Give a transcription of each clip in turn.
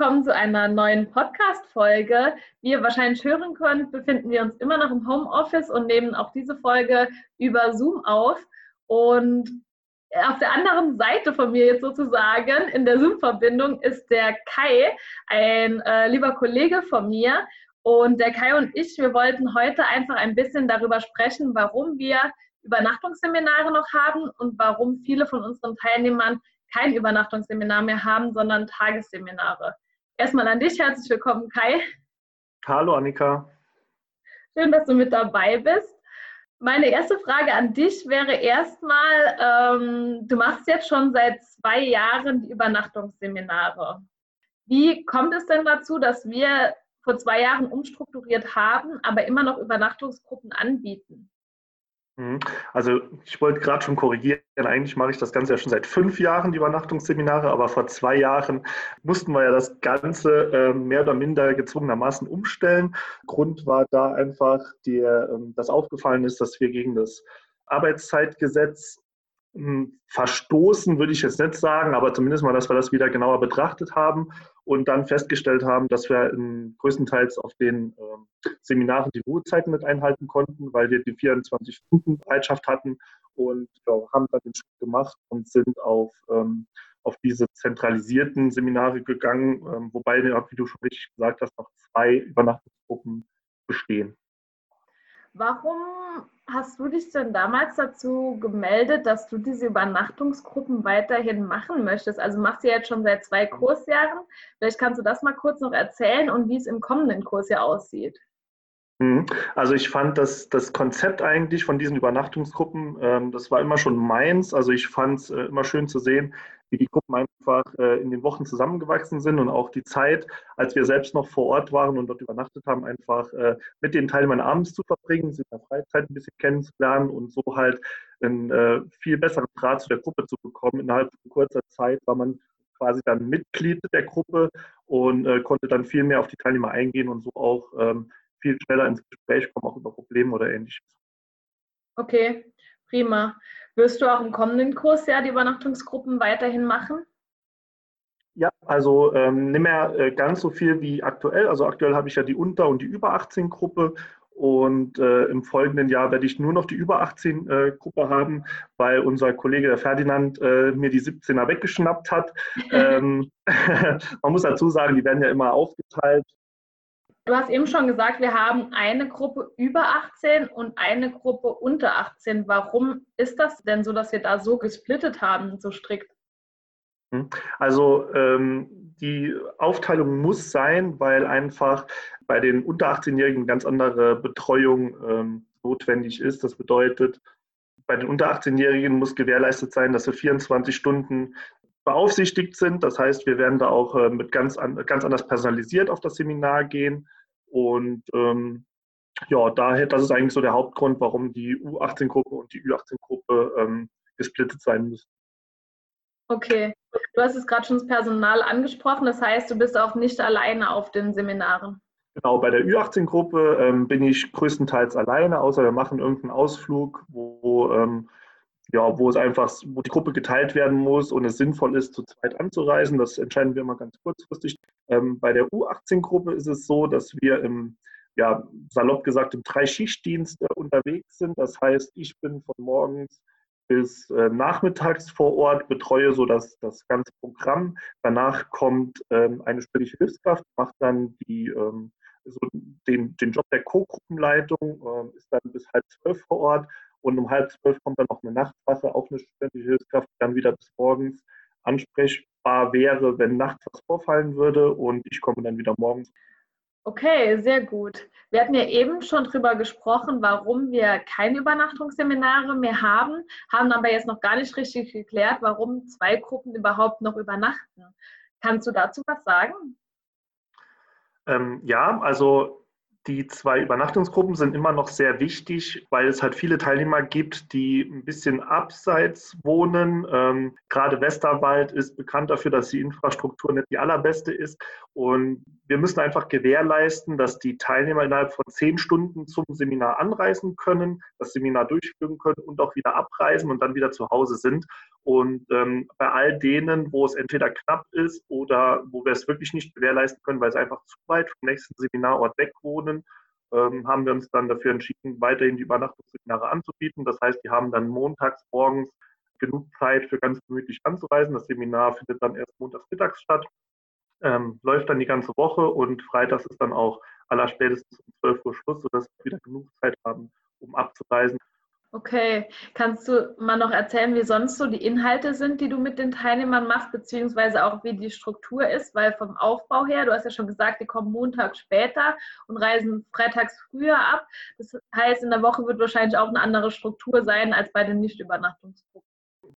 Willkommen zu einer neuen Podcast-Folge. Wie ihr wahrscheinlich hören könnt, befinden wir uns immer noch im Homeoffice und nehmen auch diese Folge über Zoom auf. Und auf der anderen Seite von mir jetzt sozusagen in der Zoom-Verbindung ist der Kai, ein äh, lieber Kollege von mir. Und der Kai und ich, wir wollten heute einfach ein bisschen darüber sprechen, warum wir Übernachtungsseminare noch haben und warum viele von unseren Teilnehmern kein Übernachtungsseminar mehr haben, sondern Tagesseminare. Erstmal an dich herzlich willkommen, Kai. Hallo, Annika. Schön, dass du mit dabei bist. Meine erste Frage an dich wäre erstmal, ähm, du machst jetzt schon seit zwei Jahren die Übernachtungsseminare. Wie kommt es denn dazu, dass wir vor zwei Jahren umstrukturiert haben, aber immer noch Übernachtungsgruppen anbieten? Mhm. Also ich wollte gerade schon korrigieren, eigentlich mache ich das Ganze ja schon seit fünf Jahren, die Übernachtungsseminare, aber vor zwei Jahren mussten wir ja das Ganze äh, mehr oder minder gezwungenermaßen umstellen. Grund war da einfach, der, äh, dass aufgefallen ist, dass wir gegen das Arbeitszeitgesetz verstoßen, würde ich jetzt nicht sagen, aber zumindest mal, dass wir das wieder genauer betrachtet haben und dann festgestellt haben, dass wir größtenteils auf den äh, Seminaren die Ruhezeiten mit einhalten konnten, weil wir die 24-Stunden-Bereitschaft hatten und ja, haben dann den Schritt gemacht und sind auf, ähm, auf diese zentralisierten Seminare gegangen, ähm, wobei, wie du schon richtig gesagt hast, noch zwei Übernachtungsgruppen bestehen. Warum hast du dich denn damals dazu gemeldet, dass du diese Übernachtungsgruppen weiterhin machen möchtest? Also machst du jetzt schon seit zwei Kursjahren. Vielleicht kannst du das mal kurz noch erzählen und wie es im kommenden Kursjahr aussieht. Mhm. Also ich fand das, das Konzept eigentlich von diesen Übernachtungsgruppen, ähm, das war immer schon meins. Also ich fand es äh, immer schön zu sehen, wie die Gruppen einfach äh, in den Wochen zusammengewachsen sind und auch die Zeit, als wir selbst noch vor Ort waren und dort übernachtet haben, einfach äh, mit den Teilnehmern abends zu verbringen, sie in der Freizeit ein bisschen kennenzulernen und so halt einen äh, viel besseren Draht zu der Gruppe zu bekommen. Innerhalb von kurzer Zeit war man quasi dann Mitglied der Gruppe und äh, konnte dann viel mehr auf die Teilnehmer eingehen und so auch ähm, viel schneller ins Gespräch kommen, auch über Probleme oder ähnliches. Okay, prima. Wirst du auch im kommenden Kurs ja die Übernachtungsgruppen weiterhin machen? Ja, also ähm, nicht mehr äh, ganz so viel wie aktuell. Also aktuell habe ich ja die Unter- und die Über 18 Gruppe und äh, im folgenden Jahr werde ich nur noch die Über 18 äh, Gruppe haben, weil unser Kollege der Ferdinand äh, mir die 17er weggeschnappt hat. ähm, man muss dazu sagen, die werden ja immer aufgeteilt Du hast eben schon gesagt, wir haben eine Gruppe über 18 und eine Gruppe unter 18. Warum ist das denn so, dass wir da so gesplittet haben, so strikt? Hm. Also ähm, die Aufteilung muss sein, weil einfach bei den unter 18-Jährigen ganz andere Betreuung ähm, notwendig ist. Das bedeutet, bei den unter 18-Jährigen muss gewährleistet sein, dass sie 24 Stunden beaufsichtigt sind. Das heißt, wir werden da auch äh, mit ganz, an, ganz anders personalisiert auf das Seminar gehen. Und ähm, ja, daher, das ist eigentlich so der Hauptgrund, warum die U18-Gruppe und die Ü18-Gruppe ähm, gesplittet sein müssen. Okay, du hast es gerade schon das Personal angesprochen, das heißt, du bist auch nicht alleine auf den Seminaren. Genau, bei der Ü18-Gruppe ähm, bin ich größtenteils alleine, außer wir machen irgendeinen Ausflug, wo, ähm, ja, wo es einfach, wo die Gruppe geteilt werden muss und es sinnvoll ist, zu zweit anzureisen. Das entscheiden wir immer ganz kurzfristig. Ähm, bei der U18-Gruppe ist es so, dass wir im, ja, salopp gesagt, im Drei-Schichtdienst äh, unterwegs sind. Das heißt, ich bin von morgens bis äh, nachmittags vor Ort, betreue so das, das ganze Programm. Danach kommt ähm, eine spätliche Hilfskraft, macht dann die, ähm, so den, den Job der Co-Gruppenleitung, äh, ist dann bis halb zwölf vor Ort und um halb zwölf kommt dann noch eine Nachtwache, auch eine studentische Hilfskraft, dann wieder bis morgens ansprechbar wäre, wenn nachts was vorfallen würde und ich komme dann wieder morgens. Okay, sehr gut. Wir hatten ja eben schon darüber gesprochen, warum wir keine Übernachtungsseminare mehr haben, haben aber jetzt noch gar nicht richtig geklärt, warum zwei Gruppen überhaupt noch übernachten. Kannst du dazu was sagen? Ähm, ja, also die zwei Übernachtungsgruppen sind immer noch sehr wichtig, weil es halt viele Teilnehmer gibt, die ein bisschen abseits wohnen. Ähm, gerade Westerwald ist bekannt dafür, dass die Infrastruktur nicht die allerbeste ist. Und wir müssen einfach gewährleisten, dass die Teilnehmer innerhalb von zehn Stunden zum Seminar anreisen können, das Seminar durchführen können und auch wieder abreisen und dann wieder zu Hause sind. Und ähm, bei all denen, wo es entweder knapp ist oder wo wir es wirklich nicht gewährleisten können, weil es einfach zu weit vom nächsten Seminarort weg wohnen, ähm, haben wir uns dann dafür entschieden, weiterhin die Übernachtungsseminare anzubieten. Das heißt, die haben dann montags morgens genug Zeit für ganz gemütlich anzureisen. Das Seminar findet dann erst montags mittags statt, ähm, läuft dann die ganze Woche und freitags ist dann auch allerspätestens um 12 Uhr Schluss, sodass wir wieder genug Zeit haben, um abzureisen. Okay, kannst du mal noch erzählen, wie sonst so die Inhalte sind, die du mit den Teilnehmern machst, beziehungsweise auch wie die Struktur ist? Weil vom Aufbau her, du hast ja schon gesagt, die kommen Montag später und reisen freitags früher ab. Das heißt, in der Woche wird wahrscheinlich auch eine andere Struktur sein als bei den Nicht-Übernachtungsgruppen.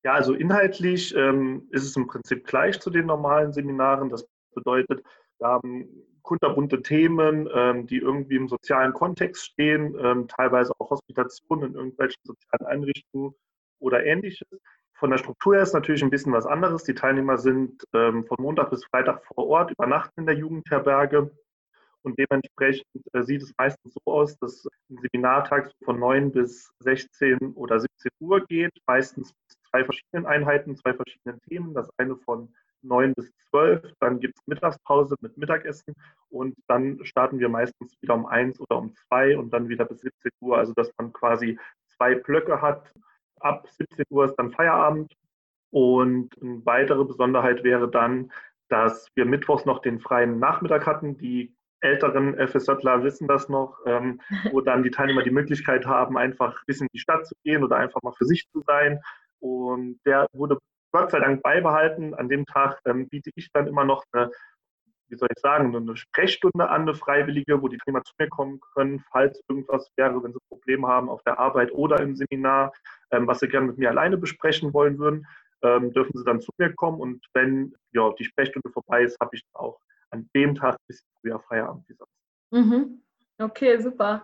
Ja, also inhaltlich ähm, ist es im Prinzip gleich zu den normalen Seminaren. Das bedeutet, wir haben kunterbunte Themen, ähm, die irgendwie im sozialen Kontext stehen, ähm, teilweise auch Hospitationen in irgendwelchen sozialen Einrichtungen oder ähnliches. Von der Struktur her ist natürlich ein bisschen was anderes. Die Teilnehmer sind ähm, von Montag bis Freitag vor Ort, übernachten in der Jugendherberge und dementsprechend äh, sieht es meistens so aus, dass ein Seminartag von 9 bis 16 oder 17 Uhr geht, meistens zwei verschiedenen Einheiten, zwei verschiedenen Themen. Das eine von 9 bis 12, dann gibt es Mittagspause mit Mittagessen und dann starten wir meistens wieder um 1 oder um 2 und dann wieder bis 17 Uhr, also dass man quasi zwei Blöcke hat. Ab 17 Uhr ist dann Feierabend und eine weitere Besonderheit wäre dann, dass wir mittwochs noch den freien Nachmittag hatten. Die älteren FSJler wissen das noch, ähm, wo dann die Teilnehmer die Möglichkeit haben, einfach bis in die Stadt zu gehen oder einfach mal für sich zu sein. Und der wurde Gott sei Dank beibehalten. An dem Tag ähm, biete ich dann immer noch eine, wie soll ich sagen, eine Sprechstunde an, eine Freiwillige, wo die Teilnehmer zu mir kommen können, falls irgendwas wäre, wenn sie Probleme haben auf der Arbeit oder im Seminar, ähm, was sie gerne mit mir alleine besprechen wollen würden, ähm, dürfen sie dann zu mir kommen. Und wenn ja, die Sprechstunde vorbei ist, habe ich auch an dem Tag ein bisschen früher Feierabend. Mhm. Okay, super.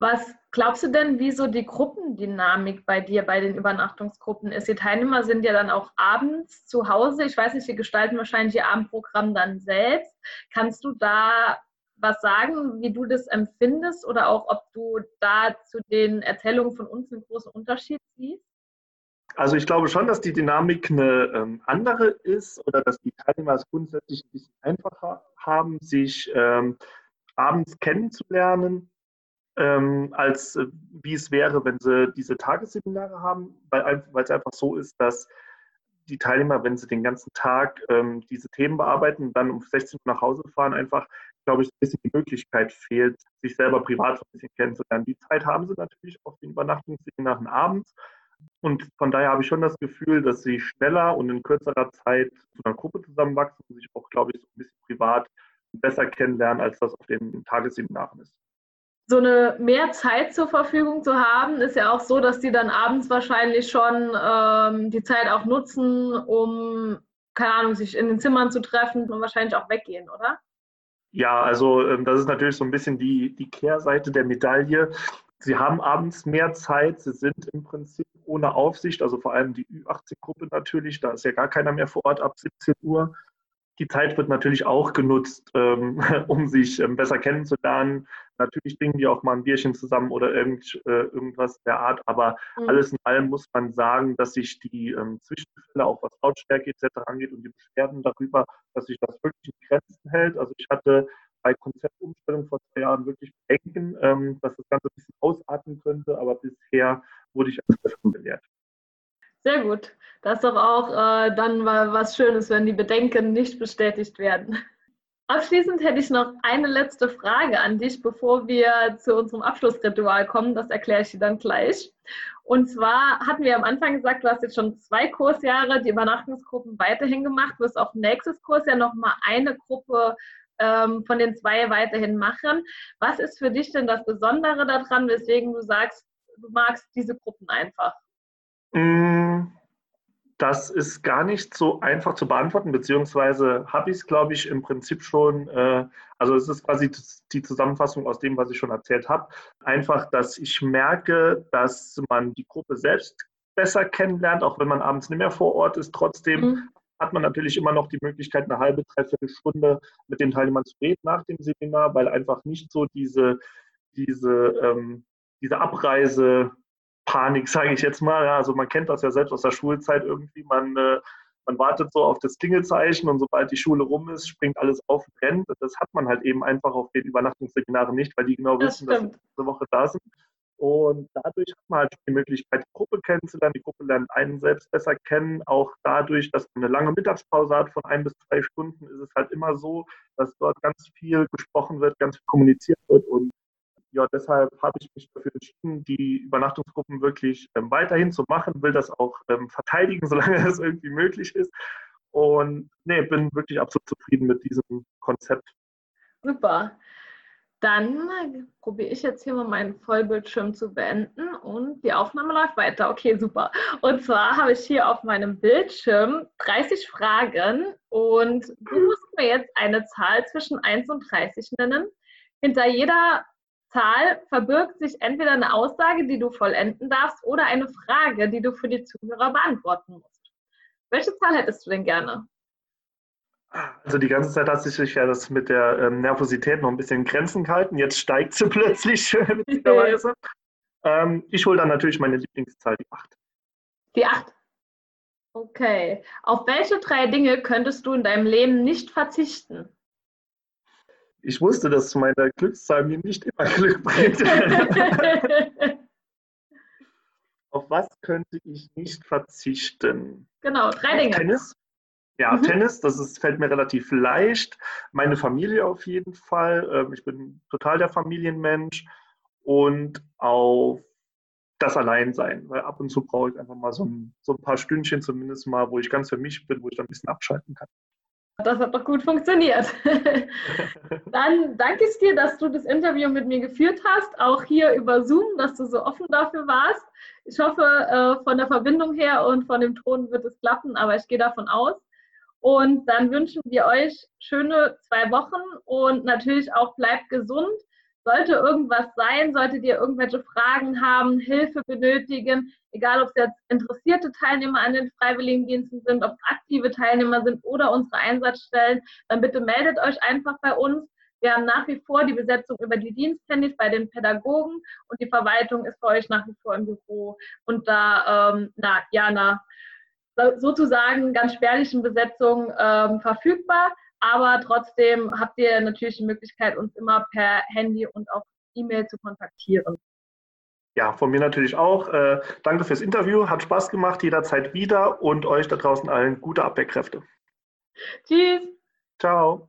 Was glaubst du denn, wie so die Gruppendynamik bei dir bei den Übernachtungsgruppen ist? Die Teilnehmer sind ja dann auch abends zu Hause. Ich weiß nicht, wir gestalten wahrscheinlich ihr Abendprogramm dann selbst. Kannst du da was sagen, wie du das empfindest oder auch ob du da zu den Erzählungen von uns einen großen Unterschied siehst? Also ich glaube schon, dass die Dynamik eine ähm, andere ist oder dass die Teilnehmer es grundsätzlich ein bisschen einfacher haben, sich ähm, abends kennenzulernen ähm, als äh, wie es wäre, wenn sie diese Tagesseminare haben, weil, es einfach so ist, dass die Teilnehmer, wenn sie den ganzen Tag ähm, diese Themen bearbeiten und dann um 16 Uhr nach Hause fahren, einfach, glaube ich, ein bisschen die Möglichkeit fehlt, sich selber privat so ein bisschen kennenzulernen. Die Zeit haben sie natürlich auf den Übernachtungsseminaren abends. Und von daher habe ich schon das Gefühl, dass sie schneller und in kürzerer Zeit zu einer Gruppe zusammenwachsen und sich auch, glaube ich, so ein bisschen privat besser kennenlernen, als das auf den Tagesseminaren ist so eine mehr Zeit zur Verfügung zu haben, ist ja auch so, dass die dann abends wahrscheinlich schon ähm, die Zeit auch nutzen, um, keine Ahnung, sich in den Zimmern zu treffen und wahrscheinlich auch weggehen, oder? Ja, also ähm, das ist natürlich so ein bisschen die, die Kehrseite der Medaille. Sie haben abends mehr Zeit, sie sind im Prinzip ohne Aufsicht, also vor allem die Ü80-Gruppe natürlich, da ist ja gar keiner mehr vor Ort ab 17 Uhr. Die Zeit wird natürlich auch genutzt, ähm, um sich ähm, besser kennenzulernen. Natürlich trinken die auch mal ein Bierchen zusammen oder irgend, äh, irgendwas der Art. Aber mhm. alles in allem muss man sagen, dass sich die ähm, Zwischenfälle, auch was Lautstärke etc. angeht und die Beschwerden darüber, dass sich das wirklich in Grenzen hält. Also ich hatte bei Konzeptumstellung vor zwei Jahren wirklich Bedenken, ähm, dass das Ganze ein bisschen ausatmen könnte. Aber bisher wurde ich als Besseren belehrt. Sehr gut. Das ist doch auch äh, dann was Schönes, wenn die Bedenken nicht bestätigt werden. Abschließend hätte ich noch eine letzte Frage an dich, bevor wir zu unserem Abschlussritual kommen. Das erkläre ich dir dann gleich. Und zwar hatten wir am Anfang gesagt, du hast jetzt schon zwei Kursjahre die Übernachtungsgruppen weiterhin gemacht, wirst auch nächstes Kursjahr nochmal eine Gruppe ähm, von den zwei weiterhin machen. Was ist für dich denn das Besondere daran, weswegen du sagst, du magst diese Gruppen einfach? Mm, das ist gar nicht so einfach zu beantworten, beziehungsweise habe ich es, glaube ich, im Prinzip schon, äh, also es ist quasi die Zusammenfassung aus dem, was ich schon erzählt habe. Einfach, dass ich merke, dass man die Gruppe selbst besser kennenlernt, auch wenn man abends nicht mehr vor Ort ist. Trotzdem mhm. hat man natürlich immer noch die Möglichkeit, eine halbe, dreiviertel Stunde mit den Teilnehmern zu reden nach dem Seminar, weil einfach nicht so diese, diese, ähm, diese Abreise Panik, sage ich jetzt mal. Also man kennt das ja selbst aus der Schulzeit irgendwie. Man, äh, man wartet so auf das Klingelzeichen und sobald die Schule rum ist, springt alles auf und rennt. Das hat man halt eben einfach auf den Übernachtungsseminaren nicht, weil die genau wissen, dass sie diese Woche da sind. Und dadurch hat man halt die Möglichkeit, die Gruppe kennenzulernen. Die Gruppe lernt einen selbst besser kennen. Auch dadurch, dass man eine lange Mittagspause hat von ein bis zwei Stunden, ist es halt immer so, dass dort ganz viel gesprochen wird, ganz viel kommuniziert wird. Und ja, deshalb habe ich mich dafür entschieden, die Übernachtungsgruppen wirklich ähm, weiterhin zu machen, will das auch ähm, verteidigen, solange es irgendwie möglich ist. Und nee, bin wirklich absolut zufrieden mit diesem Konzept. Super. Dann probiere ich jetzt hier mal meinen Vollbildschirm zu beenden und die Aufnahme läuft weiter. Okay, super. Und zwar habe ich hier auf meinem Bildschirm 30 Fragen und du musst mir jetzt eine Zahl zwischen 1 und 30 nennen. Hinter jeder Zahl verbirgt sich entweder eine Aussage, die du vollenden darfst, oder eine Frage, die du für die Zuhörer beantworten musst. Welche Zahl hättest du denn gerne? Also die ganze Zeit hat sich ja das mit der ähm, Nervosität noch ein bisschen Grenzen gehalten. Jetzt steigt sie plötzlich, witzigerweise. ähm, ich hole dann natürlich meine Lieblingszahl, die 8. Die 8. Okay. Auf welche drei Dinge könntest du in deinem Leben nicht verzichten? Ich wusste, dass meine Glückszahl mir nicht immer Glück bringt. Auf was könnte ich nicht verzichten? Genau, drei Dinge. Tennis? Ja, mhm. Tennis, das ist, fällt mir relativ leicht. Meine Familie auf jeden Fall. Ähm, ich bin total der Familienmensch. Und auf das Alleinsein, weil ab und zu brauche ich einfach mal so ein, so ein paar Stündchen zumindest mal, wo ich ganz für mich bin, wo ich dann ein bisschen abschalten kann. Das hat doch gut funktioniert. Dann danke ich dir, dass du das Interview mit mir geführt hast, auch hier über Zoom, dass du so offen dafür warst. Ich hoffe, äh, von der Verbindung her und von dem Ton wird es klappen, aber ich gehe davon aus. Und dann wünschen wir euch schöne zwei Wochen und natürlich auch bleibt gesund. Sollte irgendwas sein, solltet ihr irgendwelche Fragen haben, Hilfe benötigen, egal ob es jetzt interessierte Teilnehmer an den Freiwilligendiensten sind, ob es aktive Teilnehmer sind oder unsere Einsatzstellen, dann bitte meldet euch einfach bei uns. Wir haben nach wie vor die Besetzung über die Diensthandys bei den Pädagogen und die Verwaltung ist für euch nach wie vor im Büro und da ähm, na, ja, sozusagen ganz spärlichen Besetzung ähm, verfügbar. Aber trotzdem habt ihr natürlich die Möglichkeit, uns immer per Handy und auch E-Mail zu kontaktieren. Ja, von mir natürlich auch. Äh, danke fürs Interview, hat Spaß gemacht, jederzeit wieder und euch da draußen allen gute Abwehrkräfte. Tschüss. Ciao.